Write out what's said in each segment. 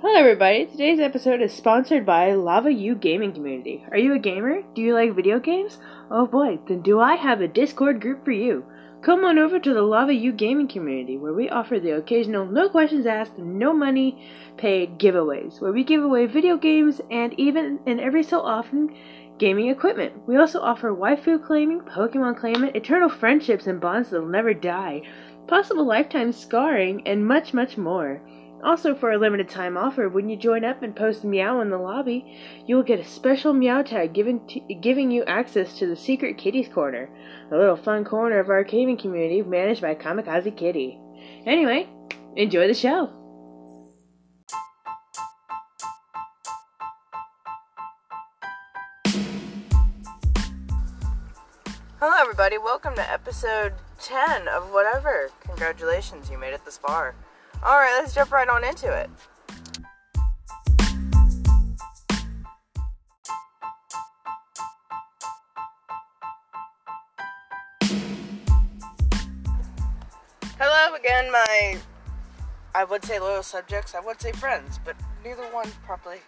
Hello, everybody. Today's episode is sponsored by Lava U Gaming Community. Are you a gamer? Do you like video games? Oh boy, then do I have a Discord group for you. Come on over to the Lava U Gaming Community, where we offer the occasional no questions asked, no money paid giveaways, where we give away video games and even and every so often gaming equipment. We also offer waifu claiming, Pokemon claiming, eternal friendships and bonds that'll never die, possible lifetime scarring, and much, much more. Also, for a limited time offer, when you join up and post meow in the lobby, you will get a special meow tag given to, giving you access to the secret kitties corner, a little fun corner of our caving community managed by Kamikaze Kitty. Anyway, enjoy the show. Hello, everybody. Welcome to episode 10 of whatever. Congratulations, you made it this far. Alright, let's jump right on into it. Hello again, my. I would say loyal subjects, I would say friends, but neither one properly,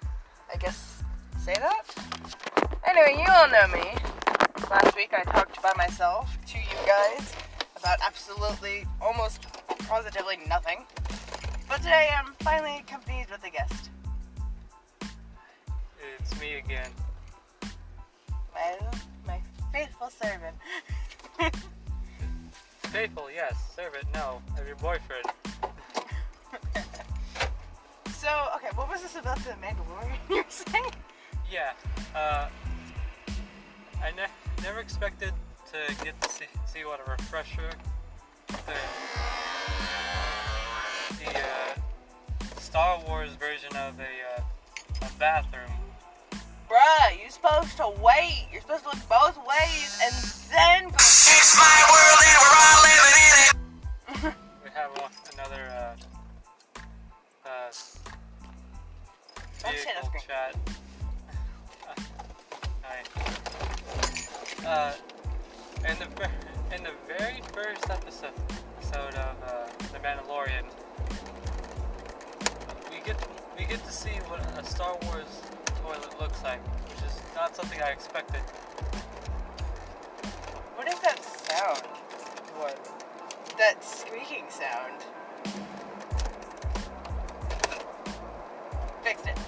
I guess, say that? Anyway, you all know me. Last week I talked by myself to you guys about absolutely, almost positively nothing. But today I'm finally accompanied with a guest. It's me again. My, my faithful servant. Faithful, yes. Servant, no. I'm your boyfriend. so, okay, what was this about the Mandalorian you were saying? Yeah. Uh, I ne- never expected to get to see, see what a refresher the, the uh, Star Wars version of a, uh, a bathroom. Bruh, you're supposed to wait. You're supposed to look both ways and then go. It's my world and we're all living in it. We have one, another uh, uh, Don't say that vehicle chat. Hi. Uh, in the in the very first episode episode of uh, The Mandalorian, we get we get to see what a Star Wars toilet looks like, which is not something I expected. What is that sound? What? That squeaking sound. Fixed it.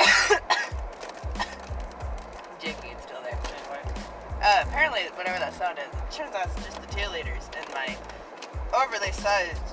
Jakey, it's still there. Uh, apparently, whatever that sound is, it turns out it's just the cheerleaders and my overly sized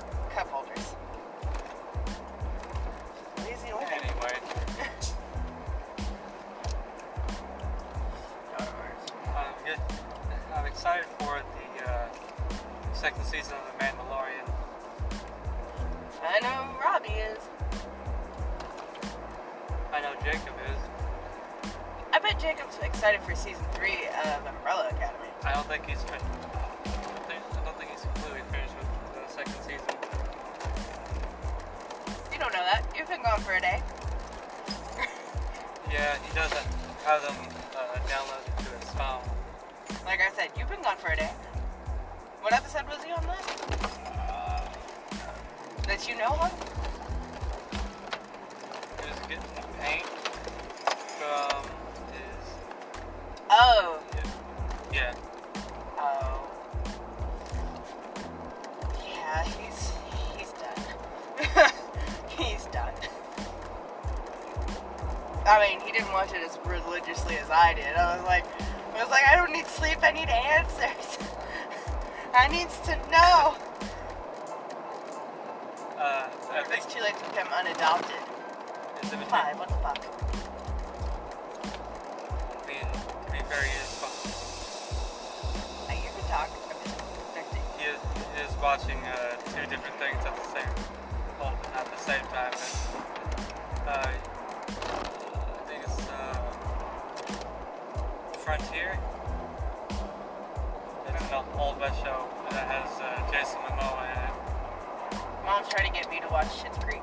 Old West show that has uh, Jason Momoa in it. Mom's trying to get me to watch Schitt's Creek.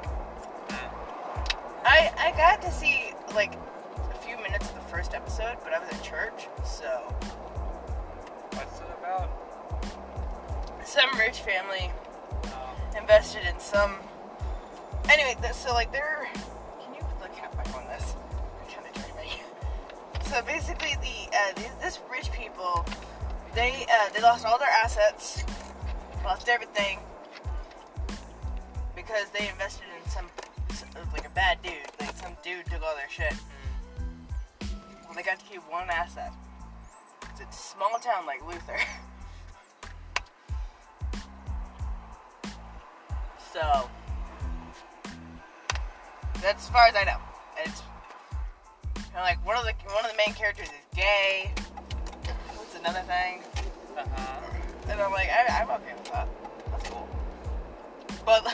Mm. I I got to see like a few minutes of the first episode, but I was at church, so What's it about? some rich family Um, invested in some anyway, so like they're. Can you put the cap back on this? I'm trying to turn me. So basically, the uh, these, this rich people, they uh, they lost all their assets, lost everything because they invested in some, like a bad dude, like some dude took all their shit. Well, they got to keep one asset. It's a small town like Luther. so that's as far as I know. It's kind of like one of the one of the main characters is gay. Another thing? Uh-huh. And I'm like, I, I'm okay with that. That's cool. But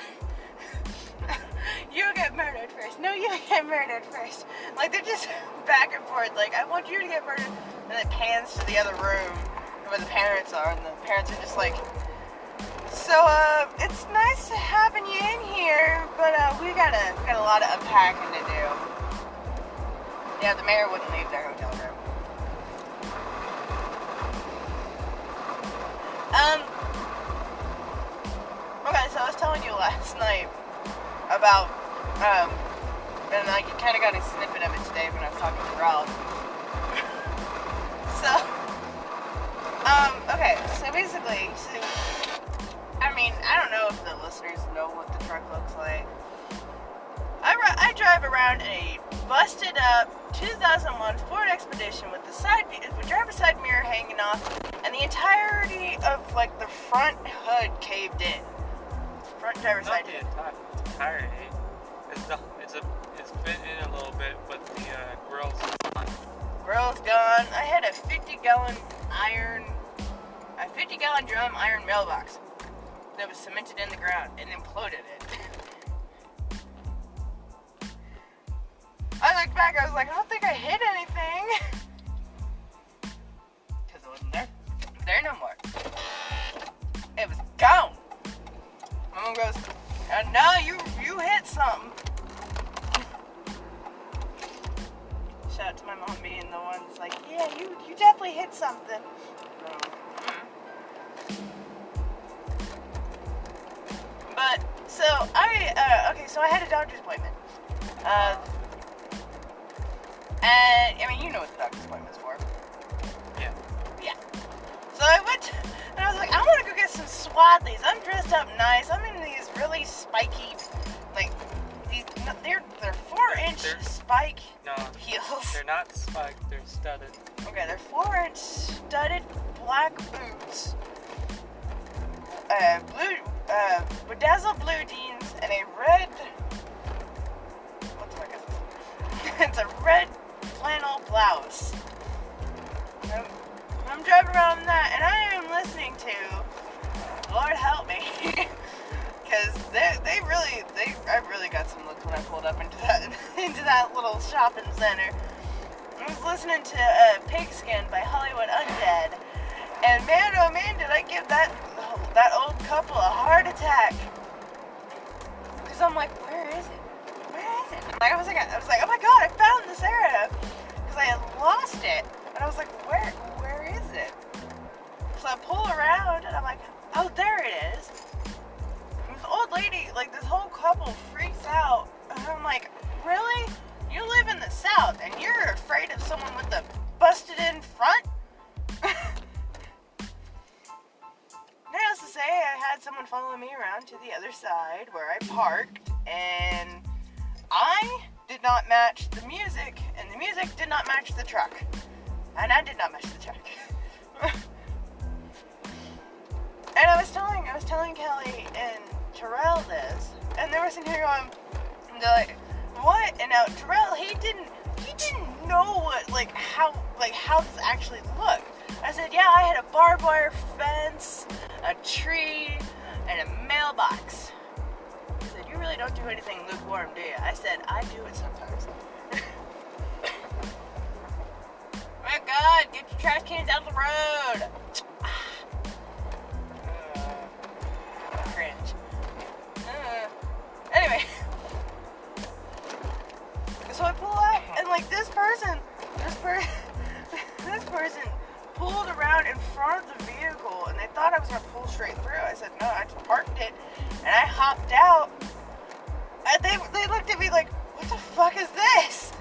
you get murdered first. No, you get murdered first. Like they're just back and forth. Like I want you to get murdered, and it pans to the other room where the parents are, and the parents are just like, so uh, it's nice having you in here, but uh, we got a got a lot of unpacking to do. Yeah, the mayor wouldn't leave their hotel room. Um. Okay, so I was telling you last night about um, and I kind of got a snippet of it today when I was talking to Ralph. so, um, okay, so basically, so I mean, I don't know if the listeners know what the truck looks like. I, I drive around a busted up 2001 Ford Expedition with the side the driver's side mirror hanging off and the entirety of like the front hood caved in. Front driver's Not side the hood. entire, entirety. It's the, it's a, it's bit in a little bit, but the uh, grill's on. Grill's gone. I had a 50 gallon iron, a 50 gallon drum iron mailbox that was cemented in the ground and imploded it. I looked back, I was like, I don't think I hit anything. Because it wasn't there. There no more. It was gone. My mom goes, uh, no, you, you hit something. Shout out to my mom being the one that's like, yeah, you, you definitely hit something. But so I uh, okay, so I had a doctor's appointment. Uh, and I mean, you know what the doctor's appointment's for. Yeah. Yeah. So I went and I was like, I want to go get some Swadley's. I'm dressed up nice. I'm in these really spiky, like these. no, They're they're four inch They're- spike No, heels. they're not spiked, they're studded. Okay, they're four inch studded black boots. Uh, blue, uh, bedazzled blue jeans and a red. What the fuck is this? it's a red flannel blouse. I'm, I'm driving around in that, and I am listening to Lord Help Me. Because they, they really, they, I really got some looks when I pulled up into that, into that little shopping center. I was listening to uh, Pigskin by Hollywood Undead, and man, oh man, did I give that that old couple a heart attack? Cause I'm like, where is it? Like I was like, I was like, oh my god, I found this area, cause I had lost it, and I was like, where, where is it? So I pull around, and I'm like, oh, there it is. And this old lady, like this whole couple, freaks out, and I'm like, really? You live in the South and you're afraid of someone with a busted in front? Needless to say, I had someone follow me around to the other side where I parked, and I did not match the music, and the music did not match the truck. And I did not match the truck. and I was telling, I was telling Kelly and Terrell this, and they were sitting here going, they're like, what? And now Terrell, he didn't, he didn't know what, like, how, like, how this actually looked. I said, yeah, I had a barbed wire fence, a tree, and a mailbox. You really don't do anything lukewarm, do you? I said, I do it sometimes. My God, get your trash cans out of the road. Cringe. Uh, anyway. So I pull out, and like this person, this per, this person pulled around in front of the vehicle, and they thought I was gonna pull straight through. I said no, I just parked it, and I hopped out, I, they they looked at me like, what the fuck is this?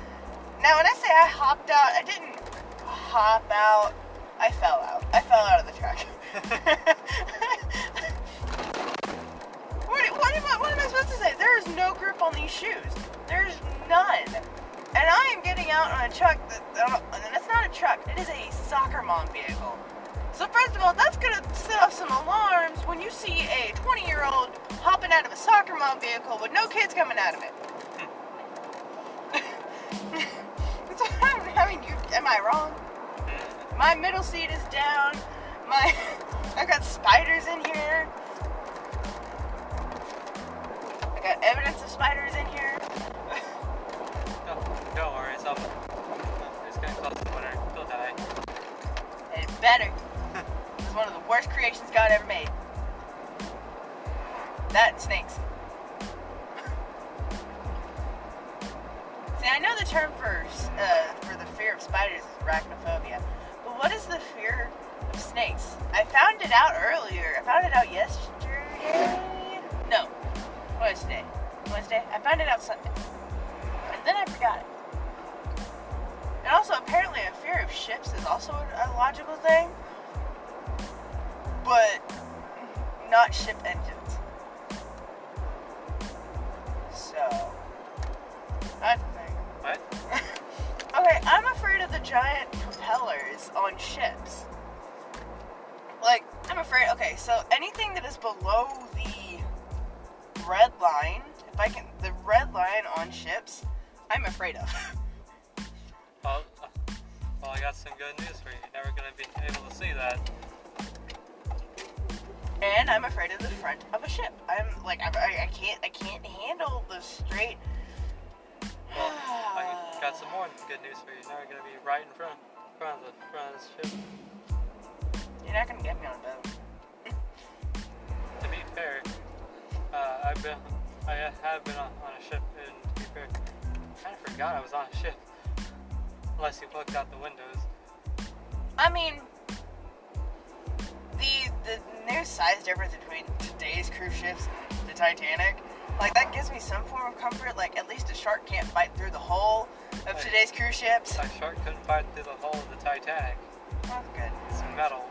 Now when I say I hopped out, I didn't hop out. I fell out. I fell out of the truck. what, what, am I, what am I supposed to say? There is no grip on these shoes. There's none. And I am getting out on a truck that, and it's not a truck, it is a soccer mom vehicle. So first of all, that's gonna set off some alarms when you see a 20 year old hopping out of a soccer mom vehicle with no kids coming out of it. That's what I'm- I mean, you, am I wrong? My middle seat is down. My, I got spiders in here. I got evidence of spiders in here. Don't, don't worry, it's up. It's getting close to winter. You'll die. It better. One of the worst creations God ever made. That snakes. See, I know the term for uh, for the fear of spiders is arachnophobia, but what is the fear of snakes? I found it out earlier. I found it out yesterday. No, what is today? Wednesday. I found it out Sunday, and then I forgot it. And also, apparently, a fear of ships is also a logical thing, but not ship engines. So, that's the thing. What? Okay, I'm afraid of the giant propellers on ships. Like, I'm afraid. Okay, so anything that is below the red line, if I can, the red line on ships, I'm afraid of. Well, uh, well, I got some good news for you. You're never gonna be able to see that. And I'm afraid of the front of a ship. I'm like, I, I, I can't, I can't handle the straight. Well, I got some more good news for you. Now you're gonna be right in front, front of the front of the ship. You're not gonna get me on a boat. To be fair, uh, I've been, I have been on, on a ship, and to be fair, I kind of forgot I was on a ship. Unless you looked out the windows. I mean, the new size difference between today's cruise ships and the Titanic, like that gives me some form of comfort. Like at least a shark can't bite through the hull of today's cruise ships. A shark couldn't fight through the hull of the Titanic. That's good. It's metal.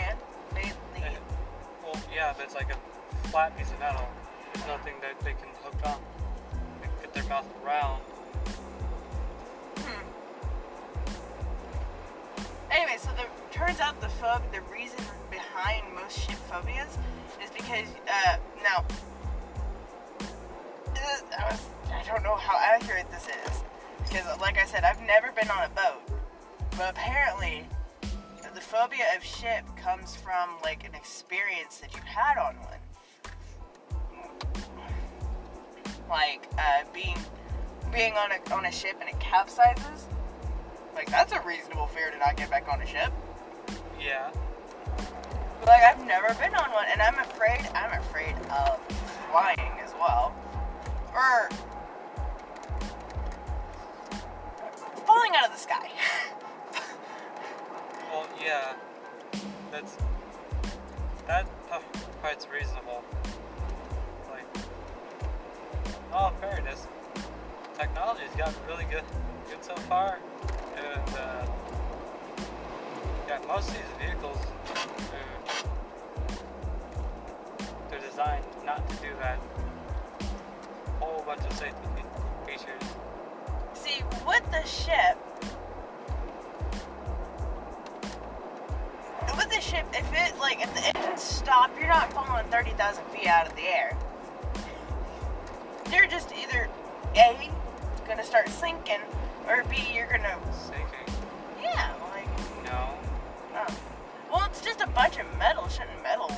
And they, well, yeah, but it's like a flat piece of metal. There's nothing that they can hook on. They can get their mouth around. Anyway, so the turns out the phob the reason behind most ship phobias is because uh, now this- I, I don't know how accurate this is because like I said I've never been on a boat, but apparently the phobia of ship comes from like an experience that you had on one, like uh, being being on a on a ship and it capsizes. Like that's a reasonable fear to not get back on a ship. Yeah. But, like I've never been on one, and I'm afraid. I'm afraid of flying as well, or falling out of the sky. Well, yeah. That's that part's reasonable. Like, all fairness, technology's gotten really good, good so far, and uh, yeah, most of these vehicles, they're, they're designed not to do that. Whole bunch of safety features. See, with the ship, with the ship, if it like if the engines stop, you're not falling thirty thousand feet out of the air. You're just either a gonna start sinking, or b you're gonna Sinking? yeah like No. oh. well it's just a bunch of metal, shouldn't metal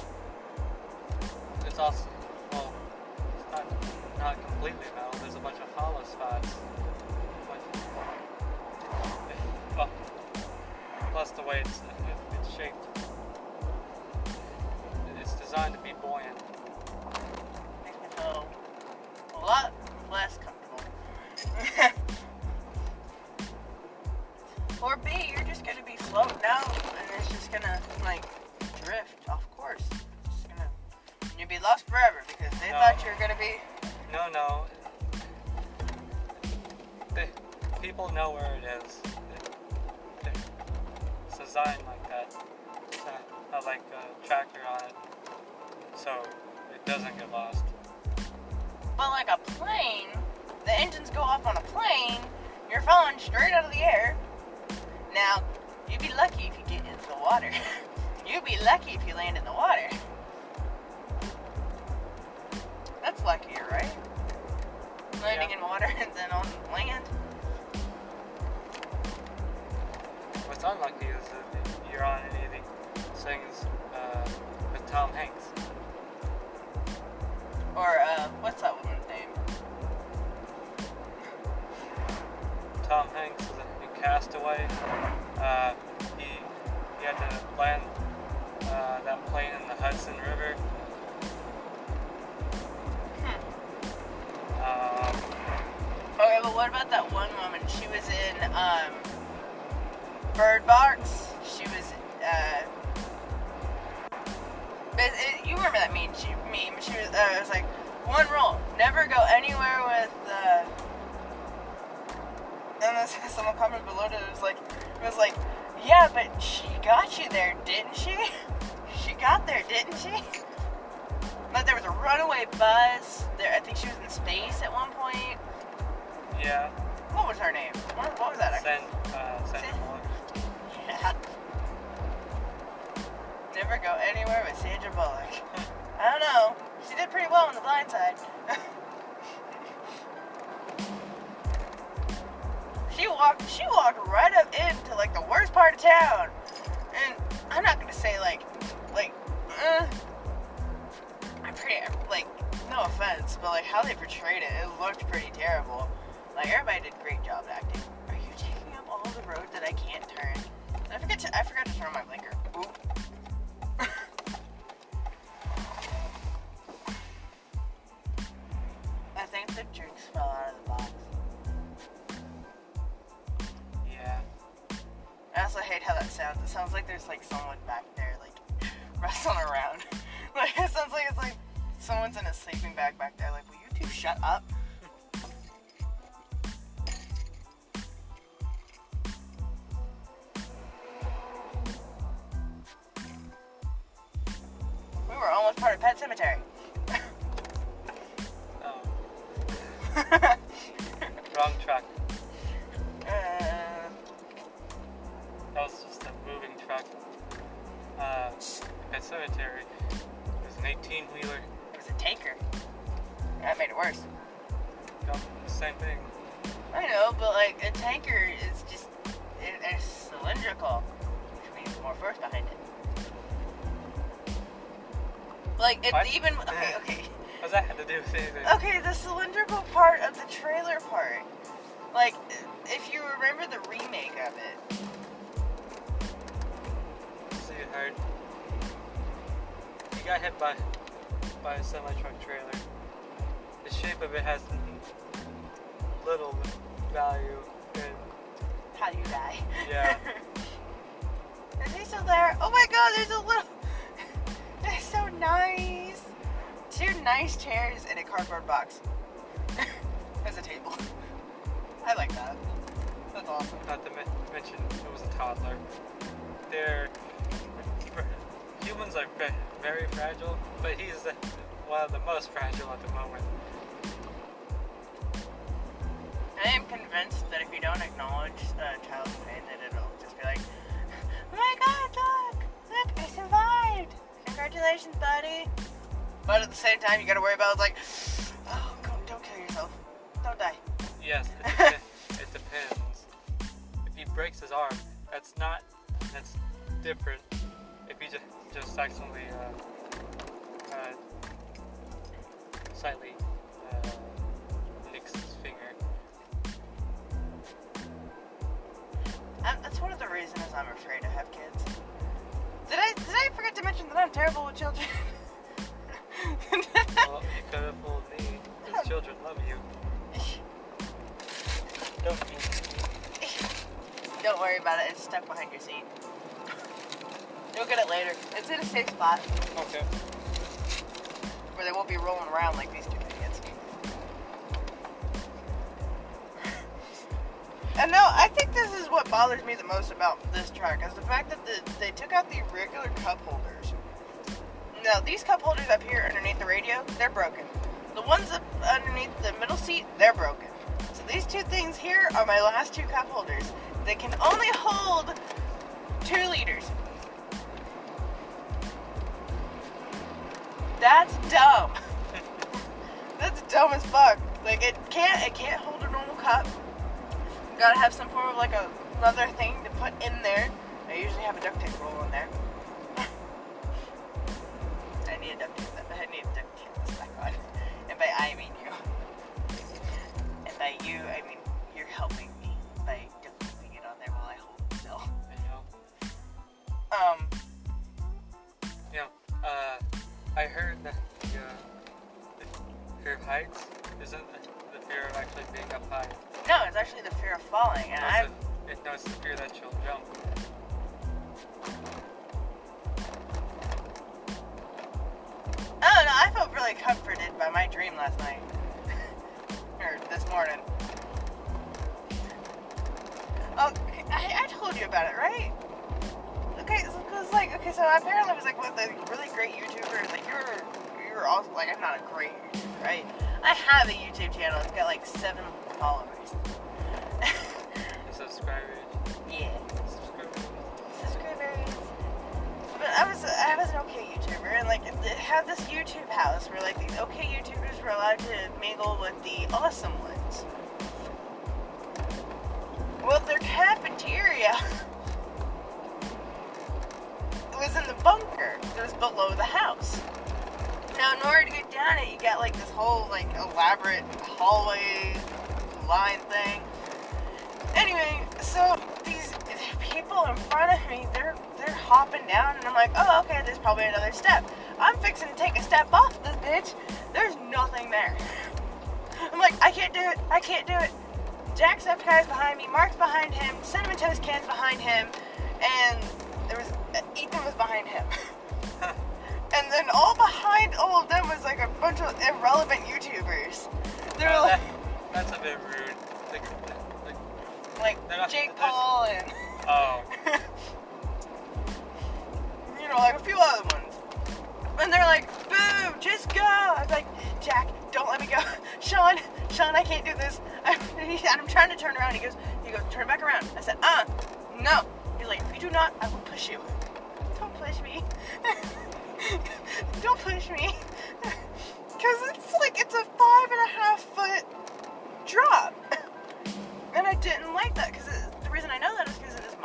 It's also, well, it's not, not completely metal. There's a bunch of hollow spots. Well, plus the way it's, it's shaped. It's designed to be buoyant. makes me feel a lot less comfortable. Floating out and it's just gonna like drift off course. It's just gonna you'd be lost forever. Because they No. thought you were gonna be. No, no. They, people know where it is. They, they, it's designed like that. It's a, a, like a tracker on it, so it doesn't get lost. But like a plane, the engines go off on a plane. You're falling straight out of the air. Now, you'd be lucky if you get into the water. you'd be lucky if you land in the water. That's luckier, right? Landing Yeah. in water and then on land. What's unlucky is if you're on any of the things uh, with Tom Hanks. Or uh, what's that woman's name? Tom Hanks Castaway. Uh, he he had to land uh, that plane in the Hudson River. Um, Okay, but what about that one woman? She was in um, Bird Box. She was. Uh, it, you remember that meme? She meme. She was. Uh, it was like one rule: never go anywhere with. Uh, then someone commented below it. It was like, it was like, yeah, but she got you there, didn't she? She got there, didn't she? But there was a runaway bus. There, I think she was in space at one point. yeah, What was her name? What, what was that? Sand, uh, Sandra Bullock. Yeah. Never go anywhere with Sandra Bullock. I don't know. She did pretty well on The Blind Side. she walked. She walked right up into like the worst part of town, and I'm not gonna say like, like, uh, I'm pretty like, no offense, but like how they portrayed it, it looked pretty terrible. Like everybody did a great job acting. Are you taking up all the road that I can't turn? I forgot to I forgot to turn my blinker. Oop. I think the drinks fell out of the also hate how that sounds. It sounds like there's like someone back there like wrestling around. like it sounds like it's like someone's in a sleeping bag back there. Like, will you two shut up? we were almost part of Pet Sematary. Oh, wrong track. Cemetery, it was an 18 wheeler. it was a taker. That made it worse. Same thing. I know, but like a tanker is just it, it's cylindrical, which means more force behind it. Like it's What? even okay, okay, What's that have to do with anything? okay. The cylindrical part of the trailer part, like if you remember the remake of it, See it hard. Got hit by by a semi truck trailer. The shape of it has little value, and how do you die? Yeah. Is he still there? Oh my god, there's a little. That's so nice. Two nice chairs and a cardboard box. As a table. I like that. That's awesome. not to mention it was a toddler. They're humans are ve- very fragile, but he's uh, one of the most fragile at the moment. I am convinced that if you don't acknowledge a child's pain, that it'll just be like, oh my god, look! Look, I survived! Congratulations, buddy! But at the same time, you gotta worry about, like, oh, don't, don't kill yourself. Don't die. Yes, it, it depends. If he breaks his arm, that's not that's different. If he just just accidentally uh, uh, slightly uh, nicks his finger. that's one of the reasons I'm afraid to have kids. Did I did I forget to mention that I'm terrible with children? Well, you could have fooled me. His children love you. Don't Don't worry about it. It's stuck behind your seat. You'll get it later. It's in a safe spot. Okay. where they won't be rolling around like these two idiots. And no, I think this is what bothers me the most about this track is the fact that the, they took out the regular cup holders. Now, these cup holders up here underneath the radio, they're broken. The ones up underneath the middle seat, they're broken. So these two things here are my last two cup holders. They can only hold two liters. That's dumb. That's dumb as fuck. Like it can't it can't hold a normal cup. You gotta have some form of like a another thing to put in there. I usually have a duct tape roll in there. I need a duct tape. I need a duct tape this back on. And by I mean you. And by you I mean you're helping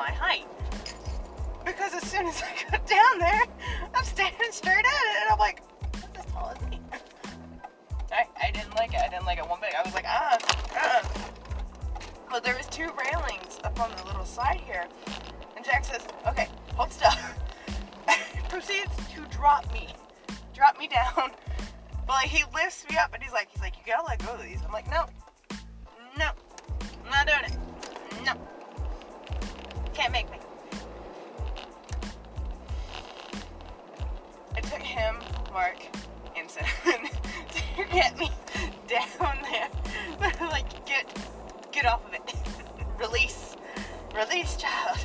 my height. Because as soon as I got down there, I'm standing straight at it, and I'm like, as tall as me. I, I didn't like it. I didn't like it one bit. I was like, ah, uh. But there was two railings up on the little side here, and Jack says, okay, hold still. Proceeds to drop me, drop me down. But like he lifts me up, and he's like, he's like, you gotta let go of these. I'm like, no, no, I'm not doing it. Can't make me. It took him, Mark, and Cinnamon to get me down there. like, get, get off of it. Release, release, child.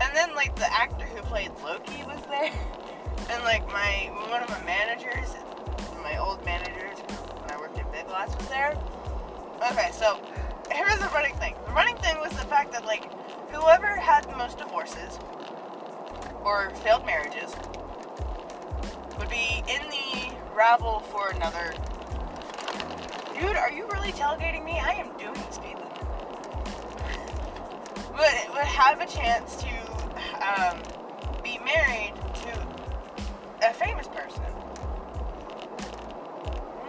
And then, like, the actor who played Loki was there, and like my one of my managers, my old managers when I worked at Big Lots was there. Okay, so here's the running thing. The running thing was the fact that like whoever had the most divorces or failed marriages would be in the rabble for another. Dude, are you really tailgating me? I am doing speed limit. Would would have a chance to um, be married to a famous person.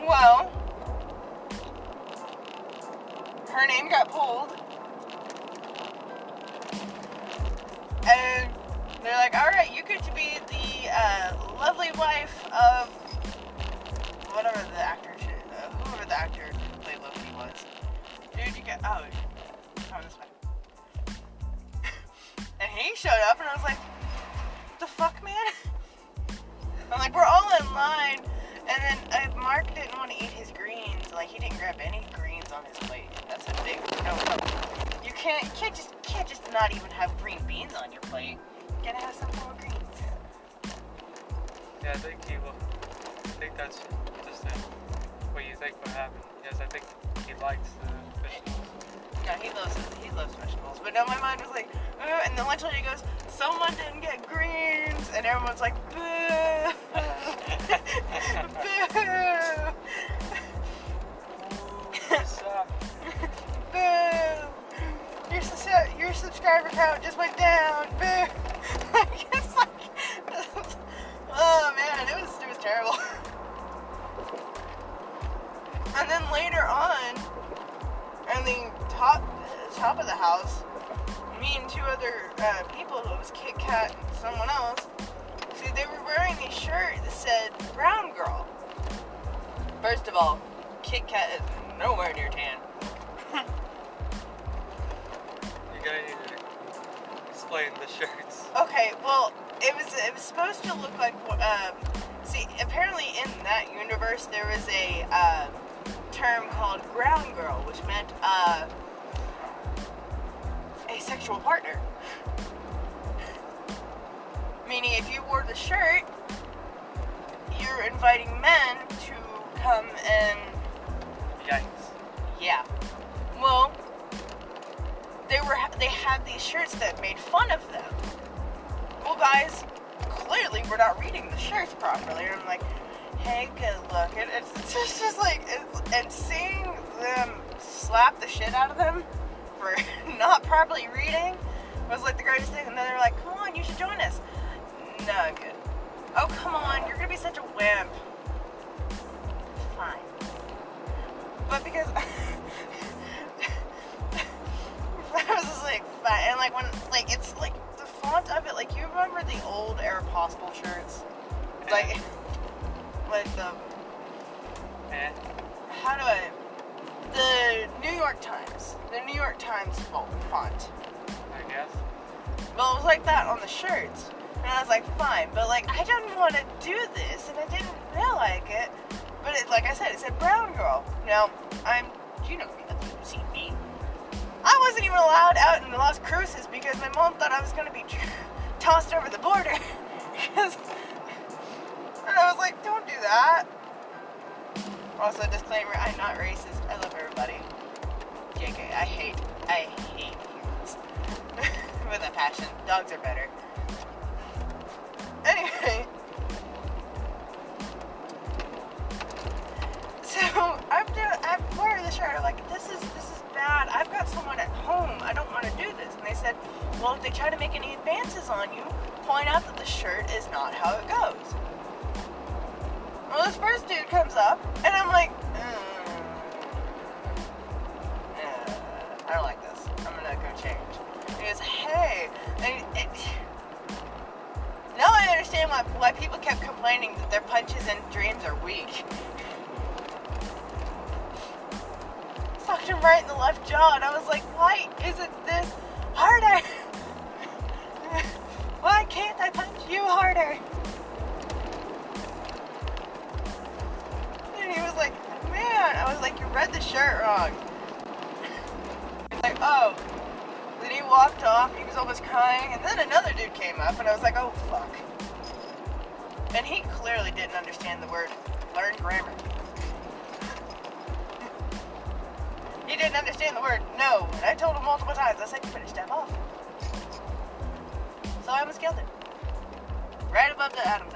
Well, her name got pulled. And they're like, all right, you get to be the uh, lovely wife of whatever the actor should, uh, whoever the actor who played Loki was. Dude, you got, oh, this way. and he showed up, and I was like, the fuck, man? I'm like, we're all in line. And then uh, Mark didn't want to eat his greens. Like he didn't grab any greens on his plate. That's a big no. You can't. You can't just can't just not even have green beans on your plate. You gotta have some form of greens. Yeah, I think he will. I think that's just it. What you think would happen? Yes, I think he likes the vegetables. No, he loves he loves vegetables. But no, my mind was like, uh, and the lunch lady goes, someone didn't get greens, and everyone's like, boo, boo, your subscriber count just went down. Boo. It's like, oh man, it was it was terrible. And then later on, and the top top of the house, me and two other uh, people, it was Kit Kat and someone else. See, they were wearing a shirt that said "Brown Girl." First of all, Kit Kat is nowhere near tan. Gonna need to explain the shirts. Okay, well, it was it was supposed to look like. Um, see, apparently in that universe there was a uh, term called "ground girl," which meant uh, a sexual partner. Meaning, if you wore the shirt, you're inviting men to come and Yikes. yeah. Well, they were they had these shirts that made fun of them. Well, guys, clearly we're not reading the shirts properly. And I'm like, hey, good look. It, it's, just like, it's, and seeing them slap the shit out of them for not properly reading was like the greatest thing. And then they're like, come on, you should join us. No, I'm good. Oh, come on, you're gonna be such a wimp. Fine. But because I was just like fine, and like when like it's like the font of it, like you remember the old Aeropostale shirts, like like the Eh. how do I the New York Times, the New York Times font. I guess. Well, it was like that on the shirts. And I was like, fine, but like, I didn't want to do this, and I didn't feel like it. But it, like I said, it said brown girl. Now, I'm, you know me, you've seen me. I wasn't even allowed out in Las Cruces because my mom thought I was going to be tossed over the border. And I was like, don't do that. Also, disclaimer, I'm not racist. I love everybody. JK, I hate, I hate humans. With a passion. Dogs are better. Anyway. So I'm wearing the shirt. I'm like, this is this is. I've got someone at home. I don't want to do this. And they said, well, if they try to make any advances on you, point out that the shirt is not how it goes. Well, this first dude comes up, and I'm like, mm, I don't like this. I'm gonna go change. He goes, hey, and it, now I understand why, why people kept complaining that their punches and dreams are weak. Right in the left jaw, and I was like, why isn't this harder? why can't I punch you harder? And he was like, man, I was like, you read the shirt wrong. He's like, oh. Then he walked off, he was almost crying, and then another dude came up, and I was like, oh fuck. And he clearly didn't understand the word learn grammar. Didn't understand the word no, and I told him multiple times, I said, you better step off. So I almost killed him. Right above the Adam's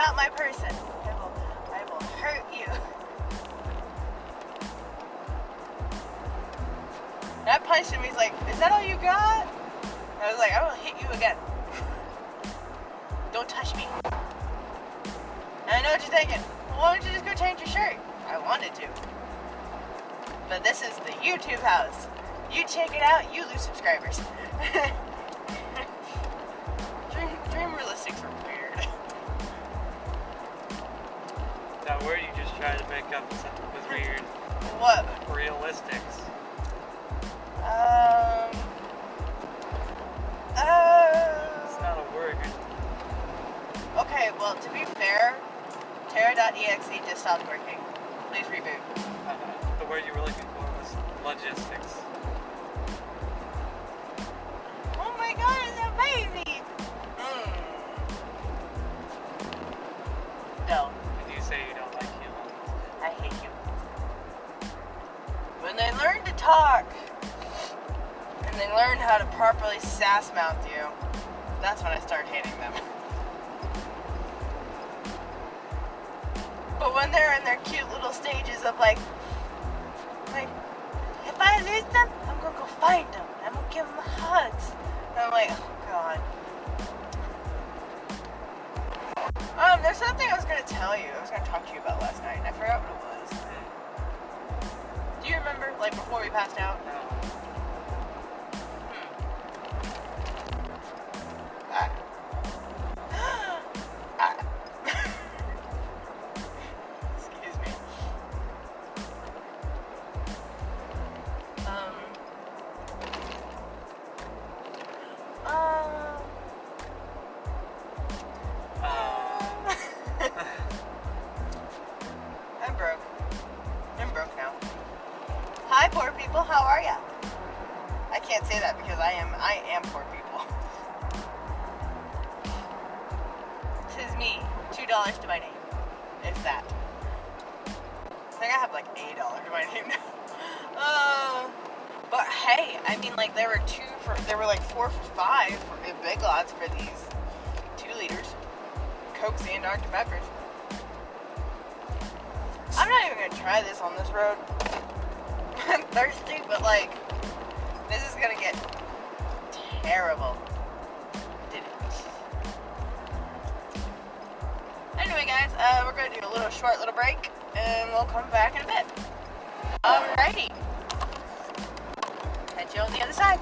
not my person. I will, I will hurt you. That punched him. He's like, "Is that all you got?" I was like, "I will hit you again. Don't touch me." I know what you're thinking. Why don't you just go change your shirt? I wanted to. But this is the YouTube house. You check it out, you lose subscribers. just tried to make up was was weird. What? Realistics. Um. It's Uh, not a word. okay, well, to be fair, Tara.exe just stopped working. Please reboot. Uh, the word you were looking for was logistics. Properly sass you, that's when I start hating them. But when they're in their cute little stages of like, like, if I lose them, I'm gonna go find them. I'm gonna give them hugs. And I'm like, oh god. Um, there's something I was gonna tell you. I was gonna talk to you about last night, and I forgot what it was. Do you remember, like before we passed out? No. Uh, but hey, I mean, like there were two for there were like four for five for Big Lots for these two liters, Cokes and Dr Peppers. I'm not even gonna try this on this road. I'm thirsty, but like, this is gonna get terrible. Anyway, guys, uh, we're gonna do a little short little break, and we'll come back in a bit. Alrighty. Catch you on the other side.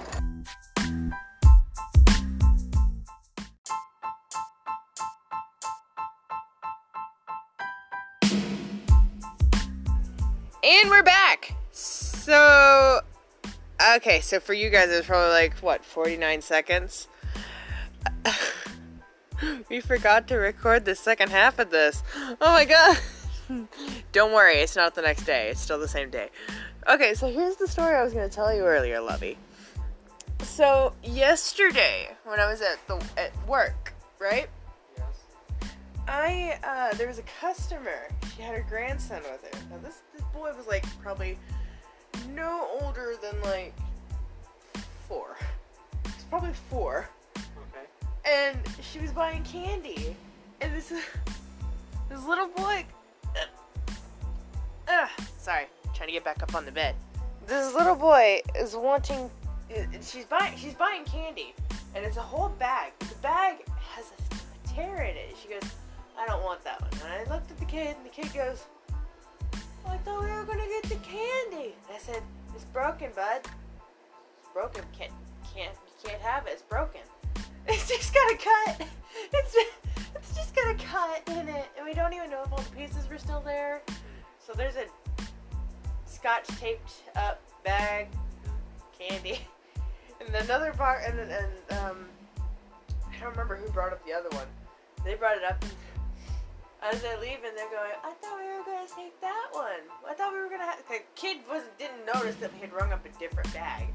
And we're back. So, okay, so for you guys, it was probably like, what, 49 seconds? we forgot to record the second half of this. Oh my god. Don't worry, it's not the next day, it's still the same day. Okay, so here's the story I was going to tell you earlier, Lovey. So, yesterday, when I was at the at work, right? yes. I uh, there was a customer. She had her grandson with her. Now this this boy was like probably no older than like four. It's probably four, Okay. and she was buying candy, and this this little boy. Uh, sorry, trying to get back up on the bed. This little boy is wanting. She's buying. She's buying candy, and it's a whole bag. The bag has a tear in it. She goes, I don't want that one. And I looked at the kid, and the kid goes, "Oh, I thought we were gonna get the candy. And I said, It's broken, bud. It's broken. Can't, can't, you can't have it. It's broken. It's just got a cut. It's just, it's just got a cut in it, and we don't even know if all the pieces were still there. So there's a scotch taped up bag, candy, and another bar, and and, um, I don't remember who brought up the other one. They brought it up, as they leave, and they're going, "I thought we were gonna take that one. I thought we were gonna have." The kid wasn't didn't notice that we had rung up a different bag,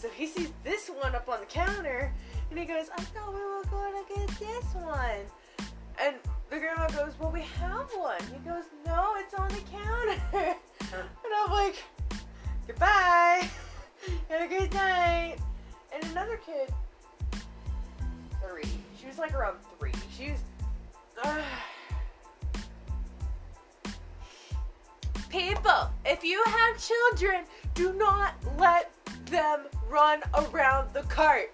so he sees this one up on the counter and he goes, I thought we were going to get this one. And the grandma goes, Well, we have one. He goes, No, it's on the counter. and I'm like, Goodbye. Have a good night. And another kid, three. She was like around three. She was. Uh, People, if you have children, do not let them run around the cart.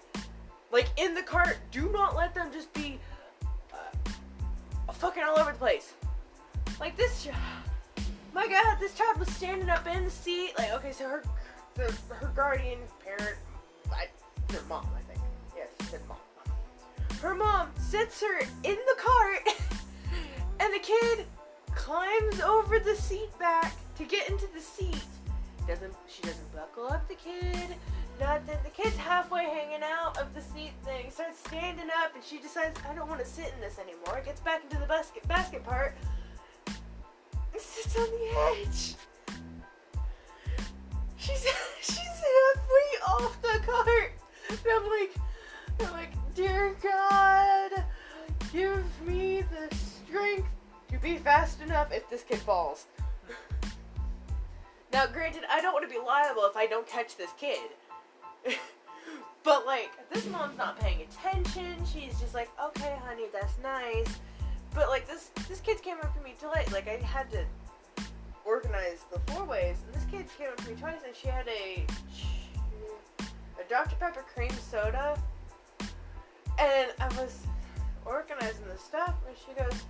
Like in the cart, do not let them just be uh, fucking all over the place. Like this, ch- my God, this child was standing up in the seat. Like, okay, so her, the, her guardian parent, I, her mom, I think. Yes, said mom. Her mom sits her in the cart, and the kid climbs over the seat back to get into the seat. Doesn't she doesn't buckle up the kid? Nothing. The kid's halfway hanging out of the seat thing. Starts standing up, and she decides I don't want to sit in this anymore. Gets back into the basket basket part. And sits on the edge. She's she's halfway off the cart. And I'm like, I'm like, dear God, give me the strength to be fast enough if this kid falls. now, granted, I don't want to be liable if I don't catch this kid. but like, this mom's not paying attention. She's just like, okay, honey, that's nice. But like, this this kid came up to me late. Like, I had to organize the four ways, and this kid came up to me twice, and she had a a Dr Pepper cream soda, and I was organizing the stuff, and she goes,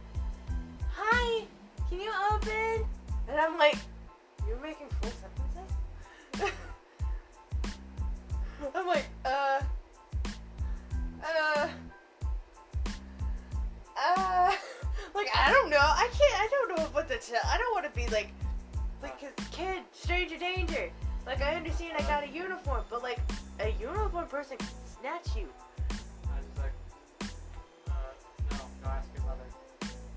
"Hi, can you open?" And I'm like, "You're making full sentences." I'm like, uh, uh, uh, like I don't know. I can't. I don't know what to tell. I don't want to be like, like a kid, stranger danger. Like I understand I got a uniform, but like a uniform person can snatch you. I was like, uh, no, go ask your mother.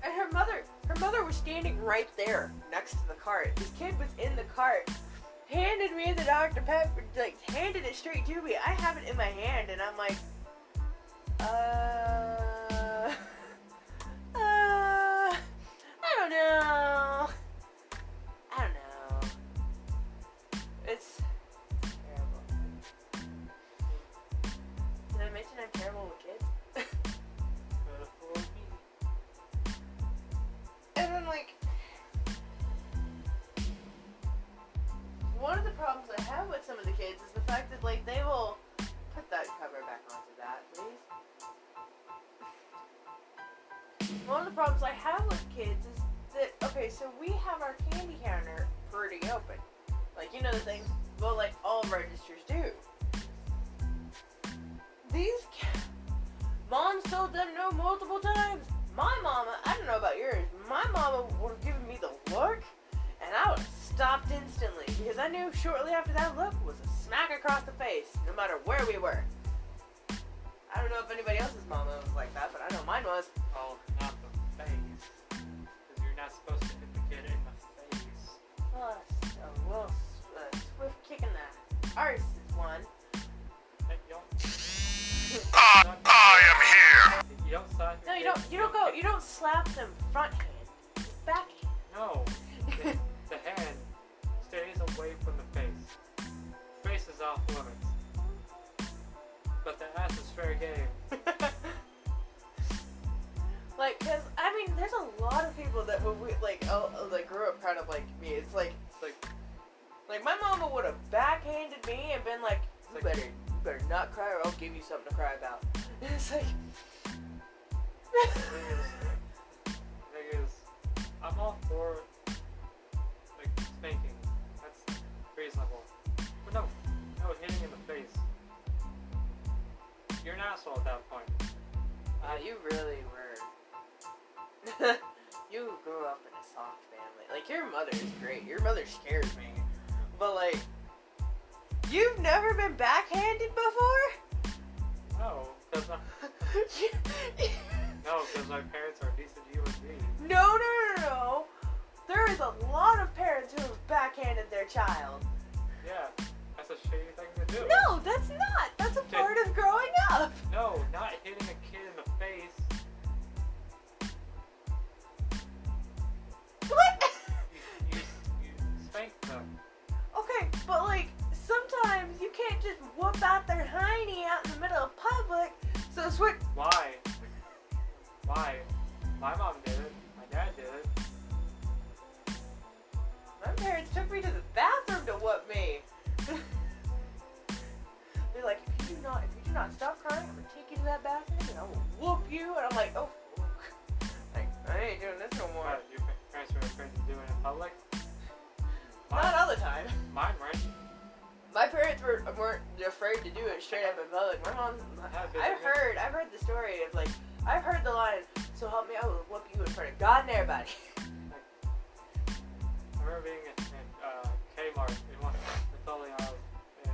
And her mother, her mother was standing right there next to the cart. This kid was in the cart, handed me the Dr. Pepper, like handed it straight to me. I have it in my hand, and I'm like, uh, uh, I don't know. you grew up in a soft family. Like your mother is great. Your mother scares me, but like, you've never been backhanded before. No, because my, no, 'cause my parents are decent human beings. No, no, no, no, no. There is a lot of parents who have backhanded their child. Yeah, that's a shady thing to do. No, that's not. That's a part of growing up. No, not hitting a kid can't just whoop out their hiney out in the middle of public. So switch. Why? Why? My mom did it. My dad did it. My parents took me to the bathroom to whoop me. They're like, if you do not, if you do not stop crying, I'm gonna take you to that bathroom and I will whoop you. And I'm like, oh, like I ain't doing this no more. What, your pa- parents were afraid to do it in public? Not all the time. mine weren't. My parents were weren't afraid to do it straight up in public. My mom, I've heard, I've heard the story of like, I've heard the line. So help me, I will whoop you in front of God and everybody. I remember being at, at uh, Kmart in one the aisles and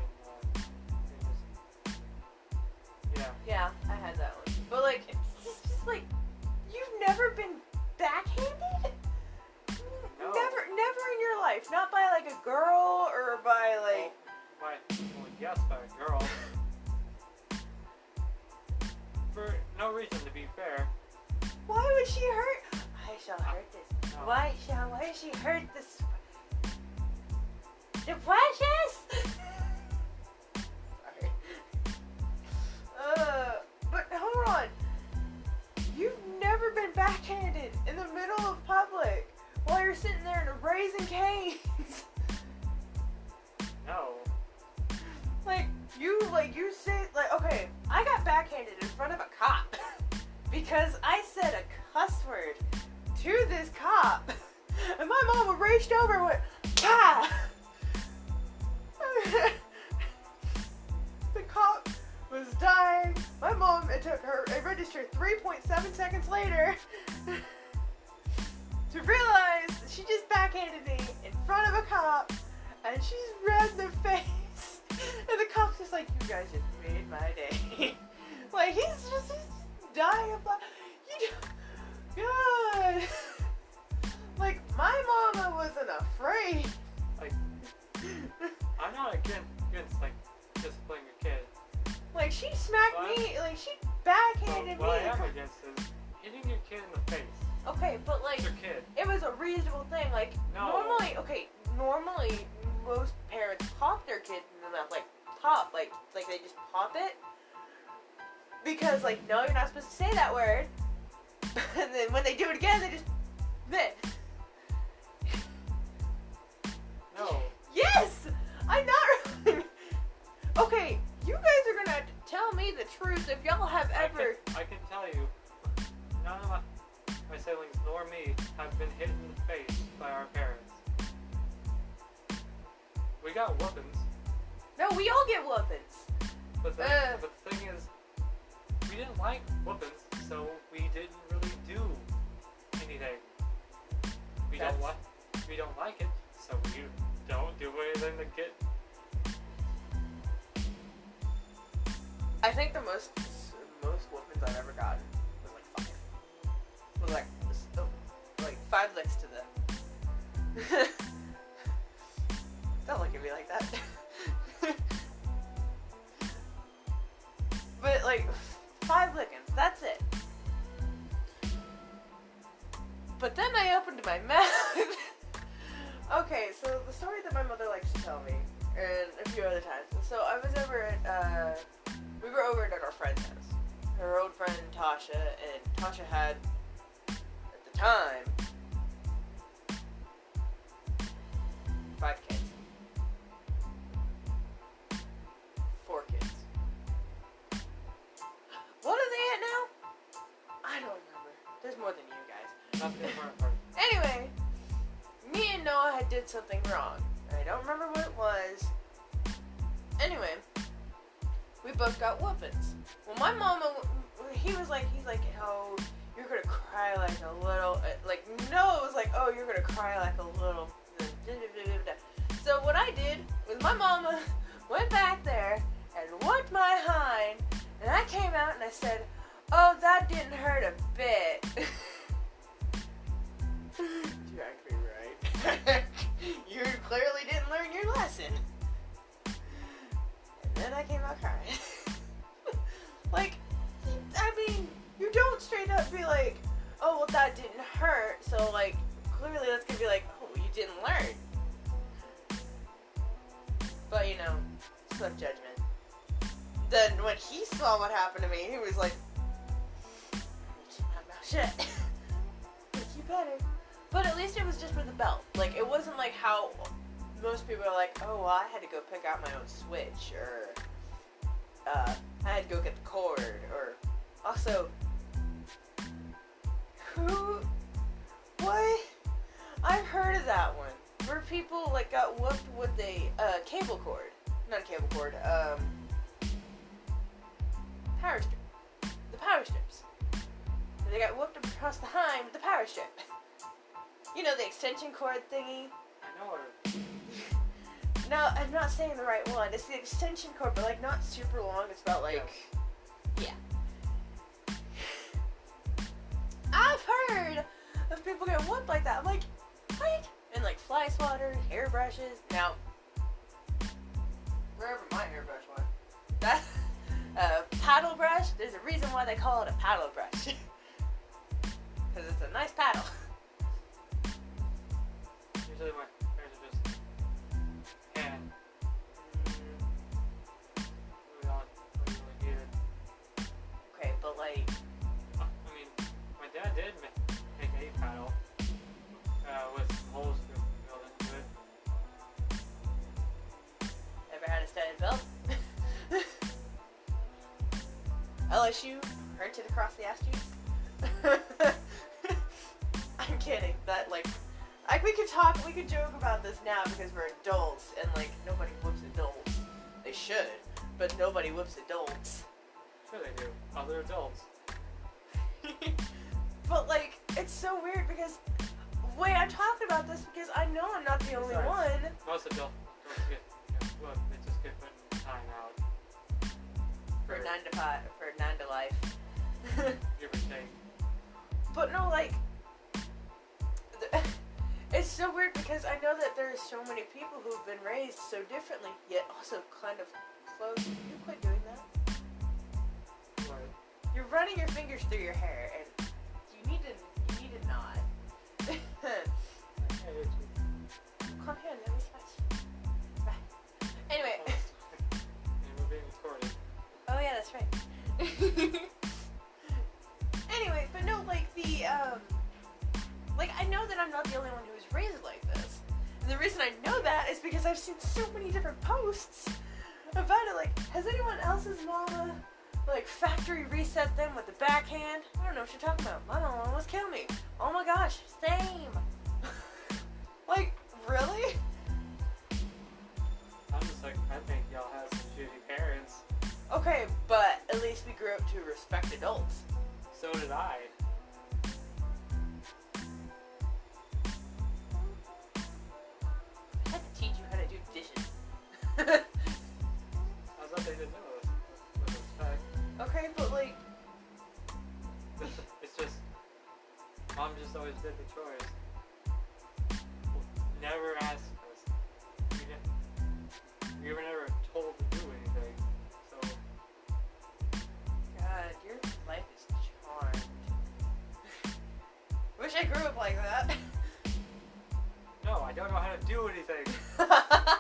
uh, yeah. Yeah, I had that one. But like, it's just, just like, you've never been backhanded? No. Never, never in your life. Not by like a girl or by like. Why? Well, yes, by a girl. For no reason, to be fair. Why would she hurt? I shall hurt this. No. Why shall? Why she hurt this? The precious. Sorry. Uh, but hold on. You've never been backhanded in the middle of public while you're sitting there in a Raising Cane's. No. Like you, like you say, like okay, I got backhanded in front of a cop because I said a cuss word to this cop, and my mama reached over and went, "Ah!" the cop was dying. My mom, it took her, it registered 3.7 seconds later to realize she just backhanded me in front of a cop and she's red in the face. And the cop's just like, you guys just made my day. like, he's just, he's dying of laugh. You God. like, my mama wasn't afraid. Like, I'm not against, against like, disciplining a kid. Like, she smacked What? me, like, she But backhanded what I me. am against is hitting your kid in the face. Okay, but like, your kid. it was a reasonable thing. Like No. normally, okay, normally most parents pop their kids in the mouth, like pop, like like they just pop it because like no, you're not supposed to say that word. and then when they do it again, they just meh. No. Yes, I'm not. okay, you guys are gonna tell me the truth if y'all have I ever. can, I can tell you, none of my, my siblings nor me have been hit in the face by our parents. We got weapons, No, we all get whoopings. but the, Uh. but the thing is, we didn't like weapons, so we didn't really do anything. We That's- don't like we don't like it, so we don't do anything to get. I think the most most whoopings I've ever gotten was like five. Was like oh, like five licks to the. Don't look at me like that. but like five lickings, that's it. But then I opened my mouth. okay, so the story that my mother likes to tell me, and a few other times. So I was over at uh, we were over at our friend's house. Her old friend Tasha, and Tasha had, at the time, five kids. Anyway, me and Noah had did something wrong. I don't remember what it was. Anyway, we both got whoopings. Well, my mama, he was like, he's like, oh, you're gonna cry like a little. Like Noah was like, oh, you're gonna cry like a little. So what I did was my mama went back there and whooped my hind, and I came out and I said, oh, that didn't hurt a bit. Actually right. you clearly didn't learn your lesson. And then I came out crying. like, I mean, you don't straight up be like, oh, well, that didn't hurt. So, like, clearly that's gonna be like, oh, you didn't learn. But, you know, swift judgment. Then when he saw what happened to me, he was like, shut. Like, you better. But at least it was just with the belt. Like it wasn't like how most people are like, oh, well, I had to go pick out my own switch, or uh, I had to go get the cord, or also, who, what? I've heard of that one where people like got whooped with a uh, cable cord, not a cable cord, um, power strip, the power strips. And they got whooped across the hind with the power strip. You know the extension cord thingy. I know what. No, I'm not saying the right one. It's the extension cord, but like not super long. It's about like, yeah. I've heard of people getting whooped like that. I'm like, what? And like fly swatters, hairbrushes. Now, wherever my hairbrush went, that uh, paddle brush. There's a reason why they call it a paddle brush. Because it's a nice paddle. Usually my parents are just hand. Moving on. What really it? Okay, but like, Uh, I mean, my dad did ma- make a paddle uh, with holes drilled into it. Ever had a studded belt? LSU printed across the ass cheeks? Like we could talk, we could joke about this now because we're adults and like nobody whoops adults. They should, but nobody whoops adults. Sure they do. Other adults. but like, it's so weird because wait, I'm talking about this because I know I'm not the only Besides- one. Most adults get look, they just get put time out. For nine to five, for nine to life. give or take. But no, like, it's so weird because I know that there are so many people who've been raised so differently, yet also kind of close. You quit doing that. Right. You're running your fingers through your hair, and you need to, you need to not. Come here, let me scratch. Right. Anyway. and we're being recorded. Oh yeah, that's right. anyway, but no, like the um, like I know that I'm not the only one who was raised like this, and the reason I know that is because I've seen so many different posts about it. Like, has anyone else's mama like factory reset them with the backhand? I don't know what you're talking about. My mom almost killed me. Oh my gosh, same. like, really? I'm just like, I think y'all have some shitty parents. Okay, but at least we grew up to respect adults. So did I. I was updated to know this. With respect. okay, but like, It's just, mom just always did the chores. Never asked us. We, didn't, we were never told to do anything. So, God, your life is charmed. Wish I grew up like that. no, I don't know how to do anything.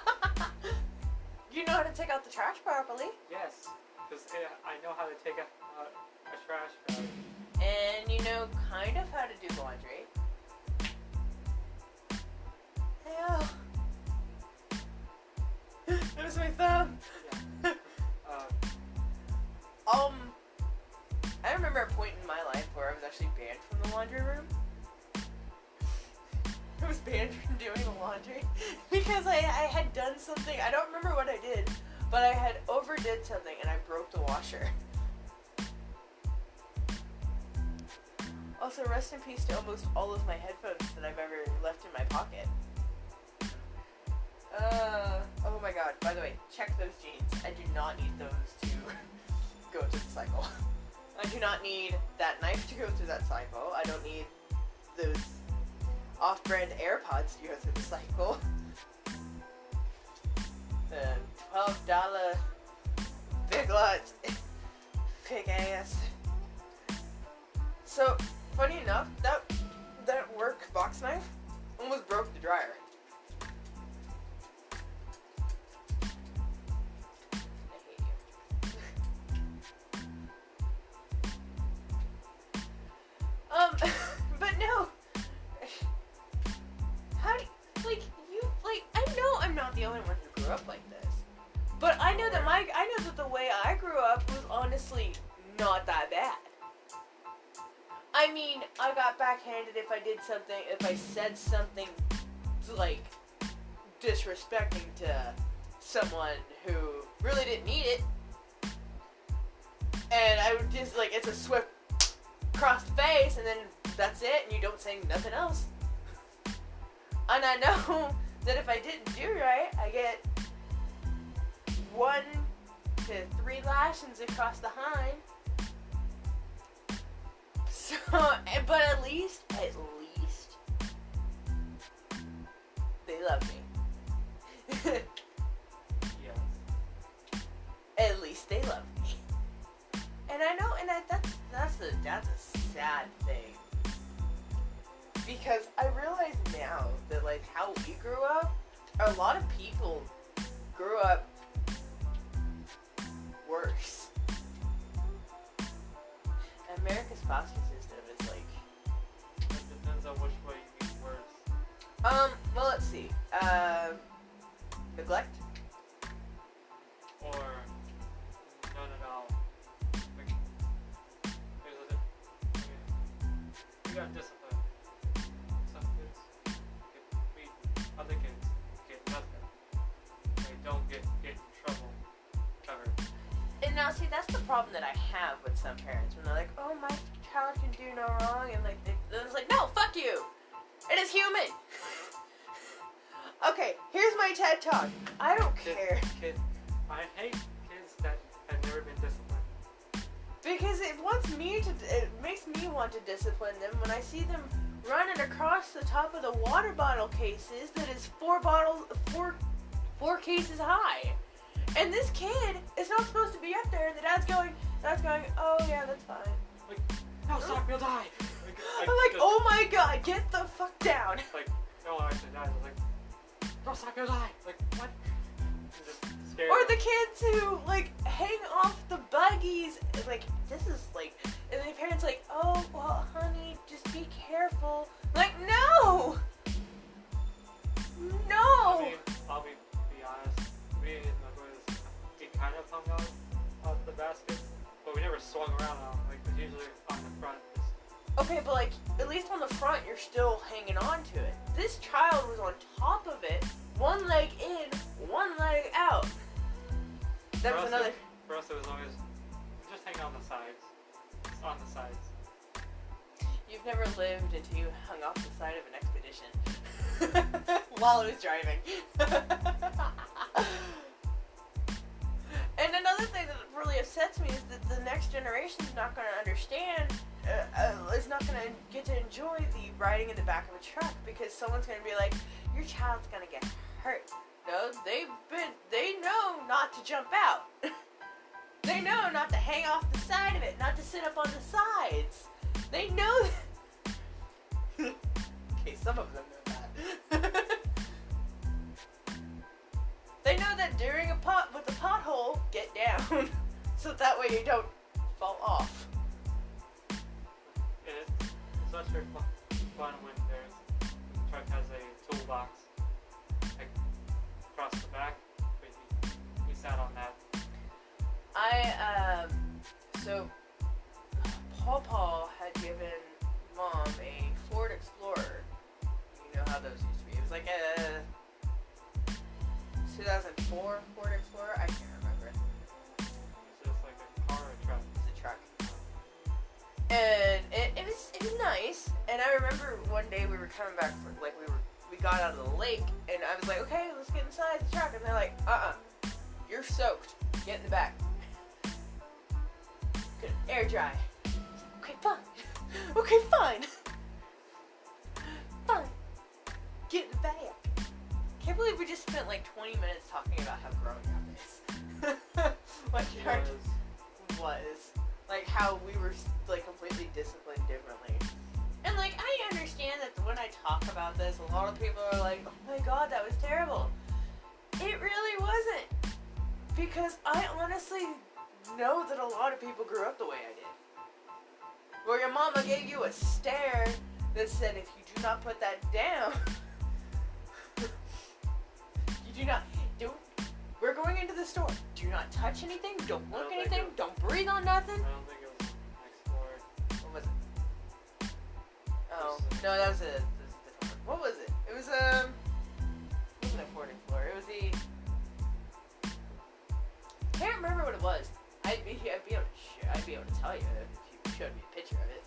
You know how to take out the trash properly, Yes, because I know how to take out a, a trash bag. and you know kind of how to do laundry. That was my thumb. Uh, Um, I remember a point in my life where I was actually banned from the laundry room. I was banned from doing the laundry because I, I had done something. I don't remember what I did, but I had overdid something and I broke the washer. Also, rest in peace to almost all of my headphones that I've ever left in my pocket. Uh, oh my god, by the way, check those jeans. I do not need those to go through the cycle. I do not need that knife to go through that cycle. I don't need those off-brand AirPods to go through the cycle. The twelve dollar big lots, pig ass. So funny enough, that that work box knife almost broke the dryer. I hate the only one who grew up like this. But I know that my I know that the way I grew up was honestly not that bad. I mean, I got backhanded if I did something, if I said something like disrespecting to someone who really didn't need it. And I would just like it's a swift cross the face and then that's it and you don't say nothing else. And I know that if I didn't do right, I get one to three lashings across the hind. So, but at least, at least, they love me. Yes. at least they love me. And I know, and I, that's that's a that's a sad thing because I realize now that like how we grew a lot of people dad's going, oh yeah, that's another thing that really upsets me is that the next generation is not going to understand, uh, uh, is not going to get to enjoy the riding in the back of a truck because someone's going to be like, your child's going to get hurt. No, they've been, they know not to jump out. they know not to hang off the side of it, not to sit up on the sides. They know. okay, some of them know during a pot with a pothole, get down, so that way you don't fall off. It, it's not sure fun when there's the truck has a toolbox like across the back, but he, he sat on that. I um, so Paul Paul had given mom a Ford Explorer. You know how those used to be. It was like a 2004 Ford Explorer. I can't remember. It's just like a car or a truck. It's a truck. And it, it was it was nice. And I remember one day we were coming back from like we were we got out of the lake and I was like, okay, let's get inside the truck. And they're like, uh uh, you're soaked. Get in the back. Good air dry. Okay, fine. okay, fine. fine. Get in the back. I can't believe we just spent like 20 minutes talking about how growing up is. like, our- Was. was. Like how we were like completely disciplined differently. And like i understand that when i talk about this a lot of people are like oh my god that was terrible. It really wasn't. Because i honestly know that a lot of people grew up the way i did. Where your mama gave you a stare that said if you do not put that down do not do. We're going into the store. Do not touch anything. Don't look don't anything. Don't breathe on nothing. I don't think it was explored. What was it? Oh no, that was a, that was a different one. What was it? It was um. It wasn't a forwarding floor. It was the. I can't remember what it was. I'd be I'd be able to I'd be able to tell you if you showed me a picture of it.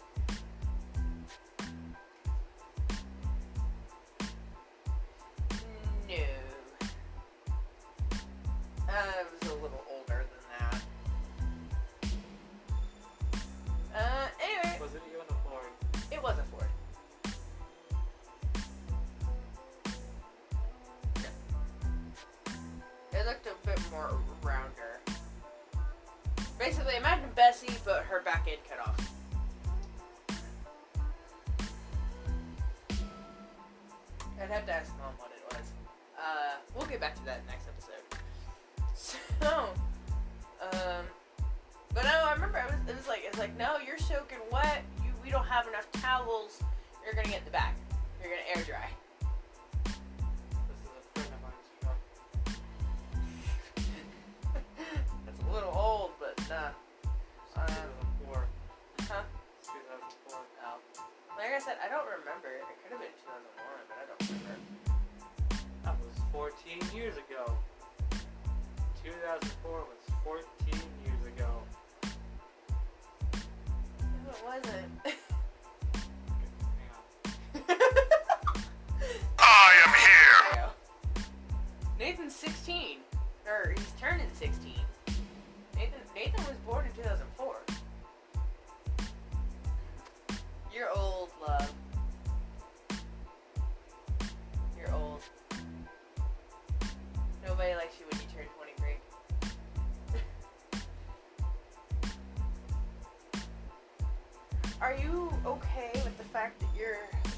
Are you okay with the fact that your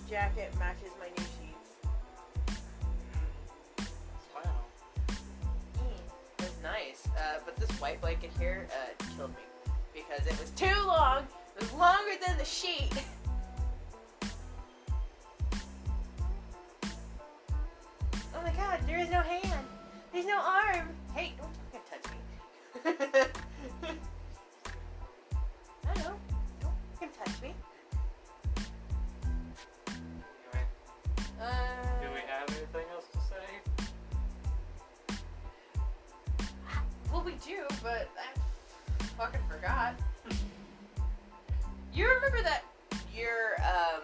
jacket matches my new sheets? Wow. It was nice, uh, but this white blanket here uh, killed me because it was too long. It was longer than the sheet. but I fucking forgot. You remember that year, um,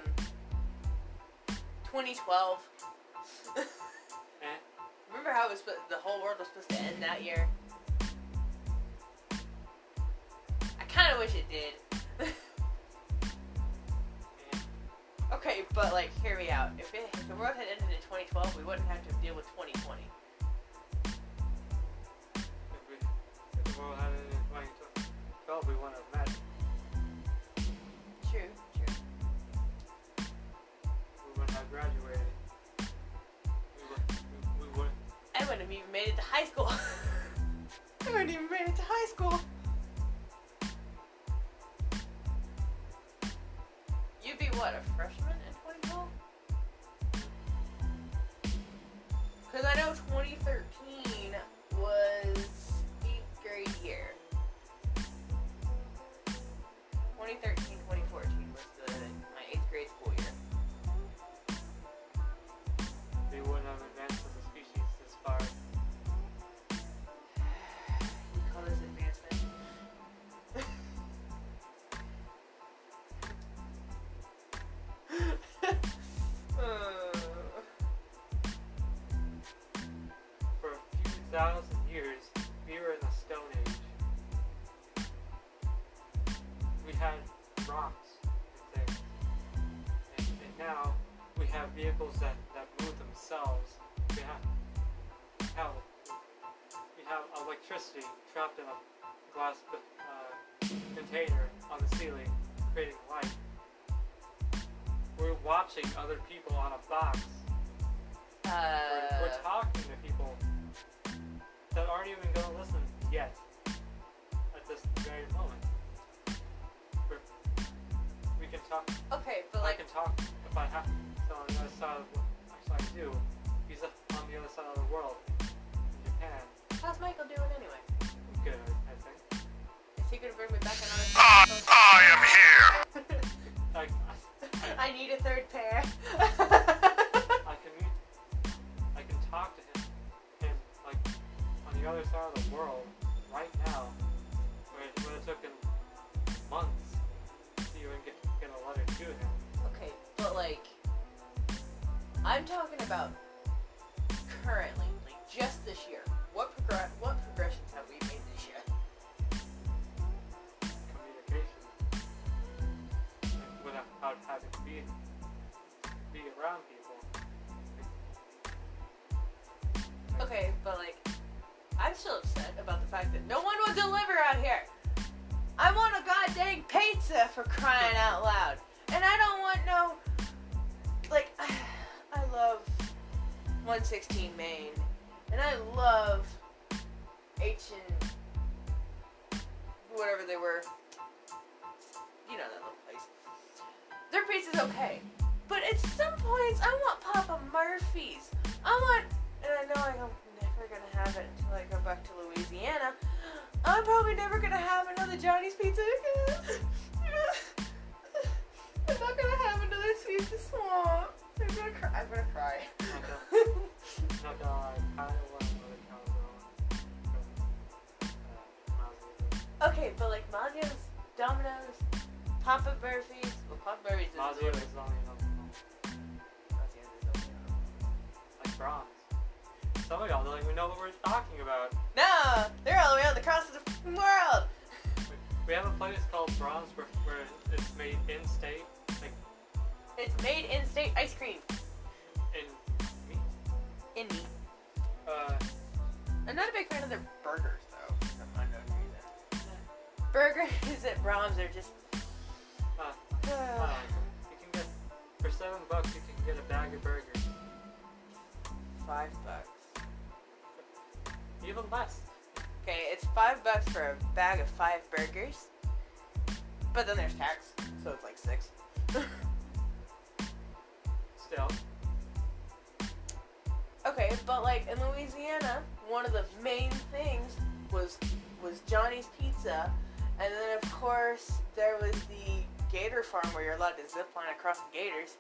2012? Eh? remember how it was the whole world was supposed to end that year? I kind of wish it did. Okay, but like, hear me out. If, it, if the world had ended in 2012, we wouldn't have to deal with 2020. Made it to high school. I wouldn't even made it to high school. Five bucks for a bag of five burgers. But then there's tax, so it's like six. Still, okay, but like in Louisiana, one of the main things was was Johnny's Pizza, and then of course there was the gator farm where you're allowed to zip line across the gators.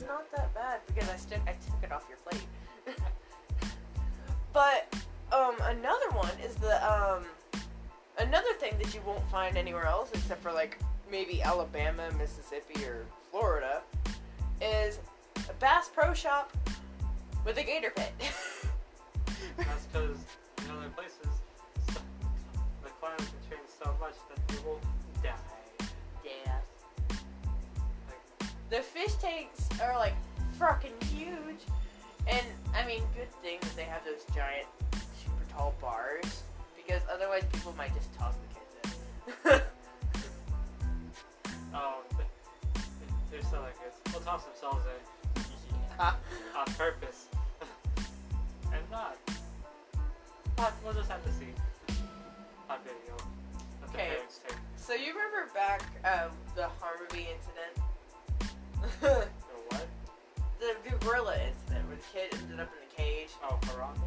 It's not that bad because I I took it off your plate. but um, another one is the um, another thing that you won't find anywhere else except for like maybe Alabama, Mississippi, or Florida is a Bass Pro Shop with a gator pit. That's because in other places, the climate can change so much that people die. The fish tanks are like fucking huge, and I mean, good thing that they have those giant, super tall bars because otherwise people might just toss the kids in. oh, they- they're so like this. They'll toss themselves in on purpose, and not. But we'll just have to see on video. Okay. So you remember back um, the Harmony incident, The what? the, the gorilla incident where the kid ended up in the cage. Oh, Harambe?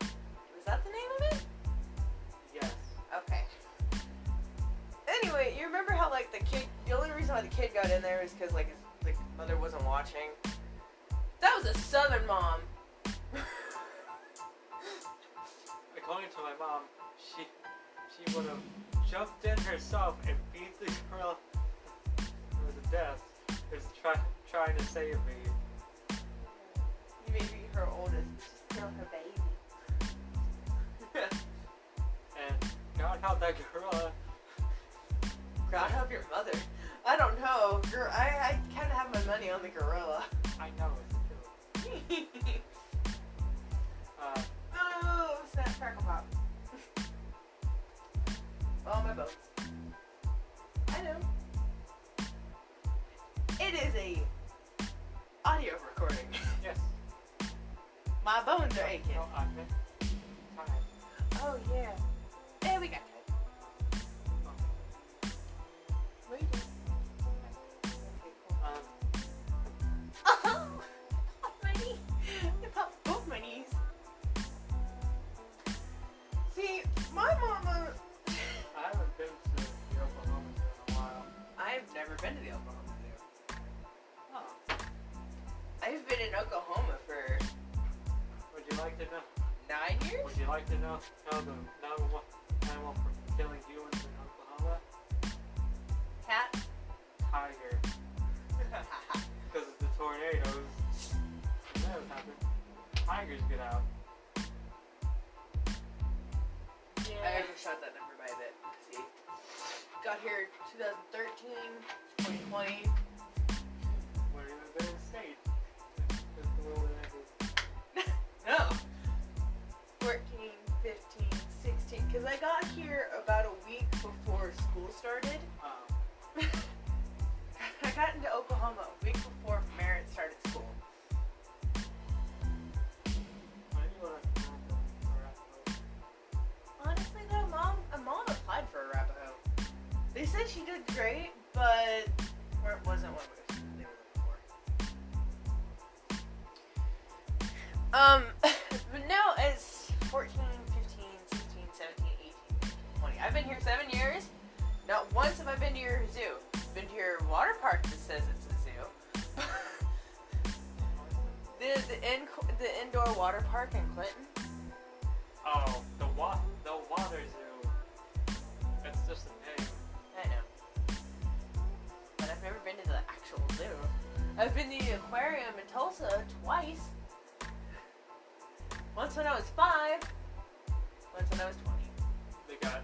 Was that the name of it? Yes. Okay. Anyway, you remember how like the kid? The only reason why the kid got in there is because like his like mother wasn't watching. That was a Southern mom. According to my mom, she she would have jumped in herself and beat the girl to death. Is try, trying to save me. you Maybe her oldest, still her baby. And God help that gorilla. God help your mother. I don't know. Girl, I, I kind of have my money on the gorilla. I know it's a killer. Uh, oh, snap, crackle, pop. All my bones. A audio recording. yes. My bones are aching. No, I meant time. Oh yeah. There we go. What are you doing? Okay. Um, Oh, my knee. It popped both my knees. See, my mama. I haven't been to the Oklahoma in a while. I've never been to the Oklahoma Zoo. I've been in Oklahoma for like to know? Nine years? Would you like to know, know the number one animal for killing humans in Oklahoma? Cat? Tiger. Because of the tornadoes. Tornadoes happen. Tigers get out. I just overshot that number by a bit. See, got here 2013, 2020. School started. I got into Oklahoma a week before Merritt started school. Honestly, though, mom, uh, mom applied for Arapahoe. They said she did great, but it wasn't what they were. Um, but now as 14, 15, 16, 17, 18, 20. I've been here seven years. Not once have I been to your zoo. Been to your water park that says it's a zoo. the the, in, the indoor water park in Clinton. Oh, the wa- the water zoo. It's just a name. I know. But I've never been to the actual zoo. I've been to the aquarium in Tulsa twice. Once when I was five. Once when I was 20. They got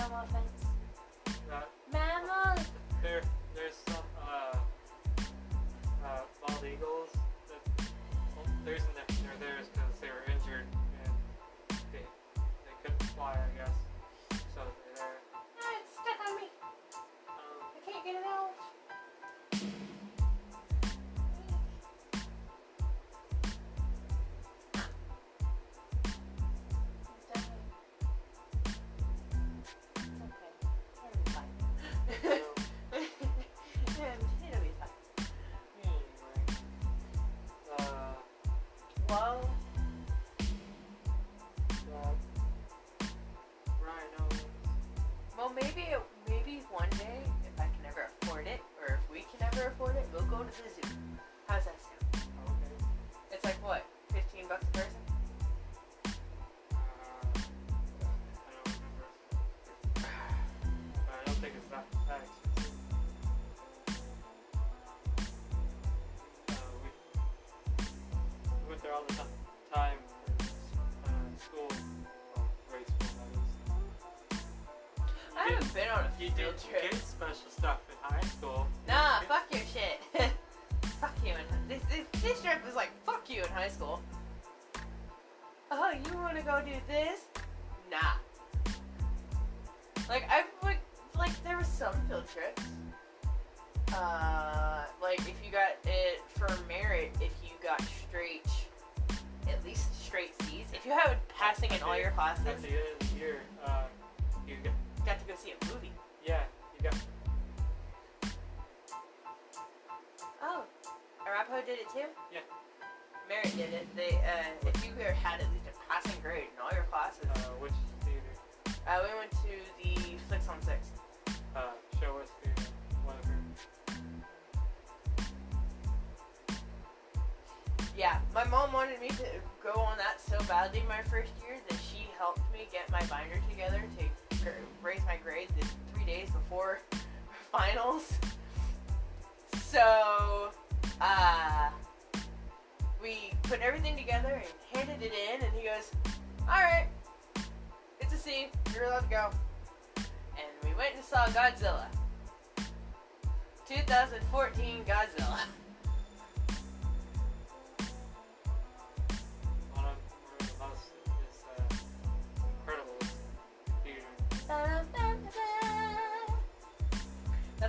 elephants. Elephants. Got, Mammals. there, there's some uh, uh, bald eagles. That, well, there's in there. They're theirs because they were injured and they they couldn't fly, I guess. Been mom wanted me to go on that so badly my first year that she helped me get my binder together to raise my grade the three days before finals. So, uh, we put everything together and handed it in, and he goes, "All right, it's a C. You're allowed to go." And we went and saw Godzilla. 2014 Godzilla.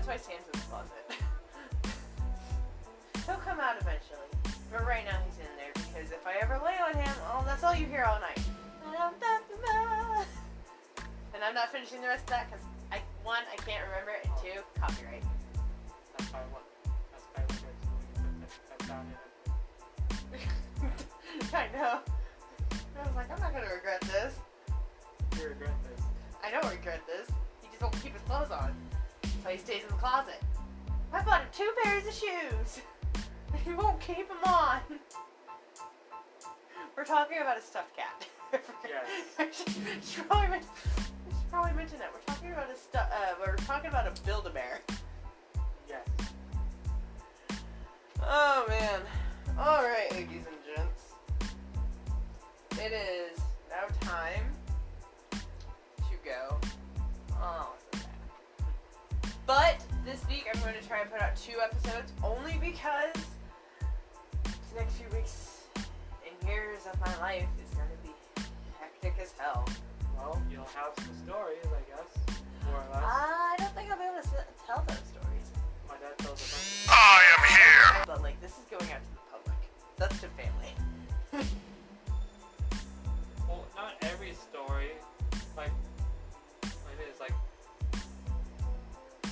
That's why Sam's in the closet. He'll come out eventually. But right now he's in there because if I ever lay on him, oh, that's all you hear all night. And I'm not finishing the rest of that because I one I can't remember it, and two copyright. That's probably what. That's probably what makes it put that, that down in it. I know. I was like, I'm not gonna regret this. You regret this. I don't regret this. He just won't keep his clothes on, so he stays in the closet. I bought him two pairs of shoes. he won't keep them on. We're talking about a stuffed cat. Yes. should probably men- we should probably mention that we're talking about a stu- uh, we're talking about a build a bear. Yes. Oh man. All right, ladies and gents. It is now time to go. Oh. But this week I'm going to try and put out two episodes only because the next few weeks and years of my life is going to be hectic as hell. Well, you'll have some stories, I guess, more or less. I don't think I'll be able to tell those stories. My dad tells a bunch. I am here. But like, this is going out to the public. That's to family. Well, not every story. Like, like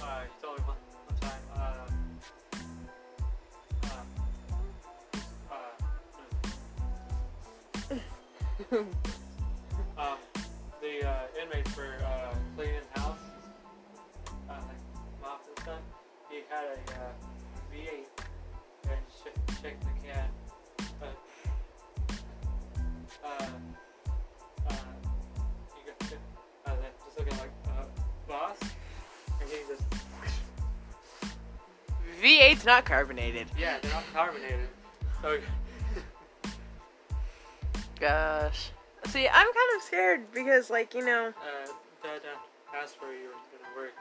Uh, he told me one, one time. Uh, uh, um, V8's not carbonated. yeah, they're not carbonated. So Gosh. See, I'm kind of scared because, like, you know, uh, Dad uh, asked where you were gonna work.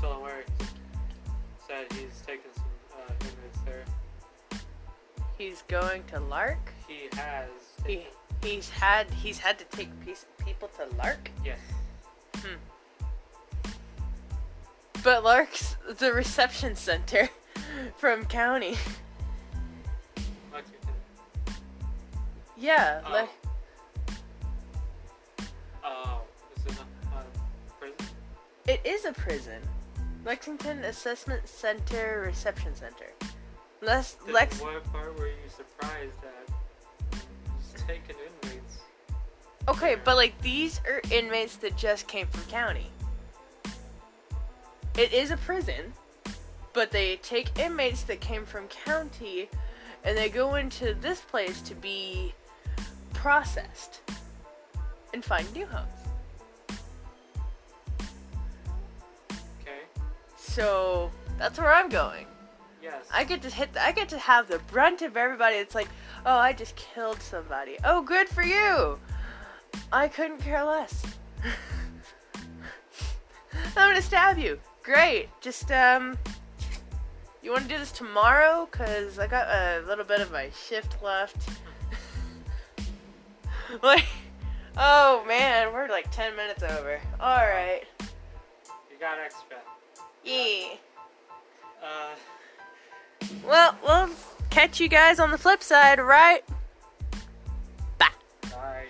Told him where. Said he's taking some uh, inmates there. he's going to LARC. He has. He he's had he's had to take piece, people to LARC. Yes. But LARC's the reception center from county. Lexington. Yeah, Oh. like Oh, this is a uh, prison. it is a prison. Lexington Assessment Center Reception Center. Les Then Lex What part were you surprised at? Just taking inmates. Okay, but like these are inmates that just came from county. It is a prison, but they take inmates that came from county and they go into this place to be processed and find new homes. Okay. So that's where I'm going. Yes. I get to hit. The, I get to have the brunt of everybody. It's like, oh, I just killed somebody. Oh, good for you. I couldn't care less. I'm gonna stab you. Great. Just um, you want to do this tomorrow? Cause I got a little bit of my shift left. like, oh man, we're like ten minutes over. All right. You got extra. Yeah. Uh, Well, we'll catch you guys on the flip side, right? Bye. sorry.